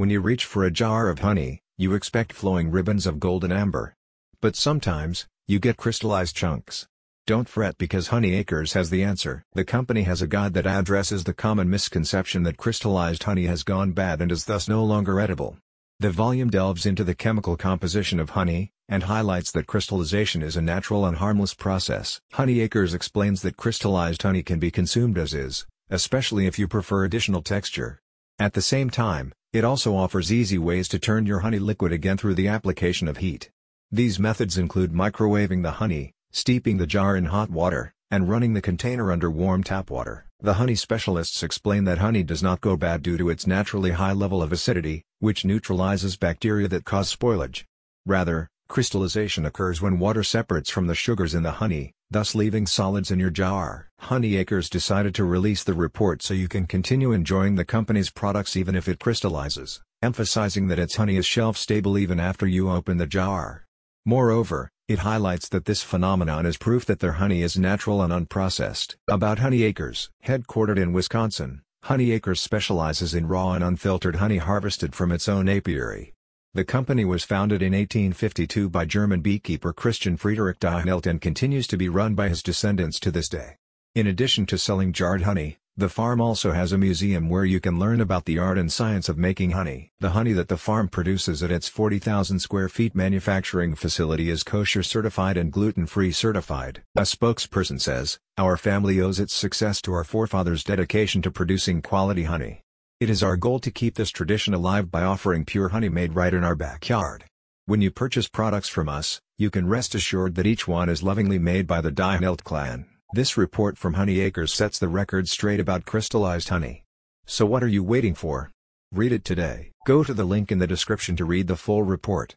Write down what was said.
When you reach for a jar of honey, you expect flowing ribbons of golden amber. But sometimes, you get crystallized chunks. Don't fret because Honey Acres has the answer. The company has a guide that addresses the common misconception that crystallized honey has gone bad and is thus no longer edible. The volume delves into the chemical composition of honey, and highlights that crystallization is a natural and harmless process. Honey Acres explains that crystallized honey can be consumed as is, especially if you prefer additional texture. At the same time, it also offers easy ways to turn your honey liquid again through the application of heat. These methods include microwaving the honey, steeping the jar in hot water, and running the container under warm tap water. The honey specialists explain that honey does not go bad due to its naturally high level of acidity, which neutralizes bacteria that cause spoilage. Rather, crystallization occurs when water separates from the sugars in the honey, thus leaving solids in your jar. Honey Acres decided to release the report so you can continue enjoying the company's products even if it crystallizes, emphasizing that its honey is shelf-stable even after you open the jar. Moreover, it highlights that this phenomenon is proof that their honey is natural and unprocessed. About Honey Acres Headquartered in Wisconsin, Honey Acres specializes in raw and unfiltered honey harvested from its own apiary. The company was founded in 1852 by German beekeeper Christian Friedrich Diehnelt and continues to be run by his descendants to this day. In addition to selling jarred honey, the farm also has a museum where you can learn about the art and science of making honey. The honey that the farm produces at its 40,000 square feet manufacturing facility is kosher certified and gluten-free certified. A spokesperson says, Our family owes its success to our forefathers' dedication to producing quality honey. It is our goal to keep this tradition alive by offering pure honey made right in our backyard. When you purchase products from us, you can rest assured that each one is lovingly made by the Diehnelt clan. This report from Honey Acres sets the record straight about crystallized honey. So what are you waiting for? Read it today. Go to the link in the description to read the full report.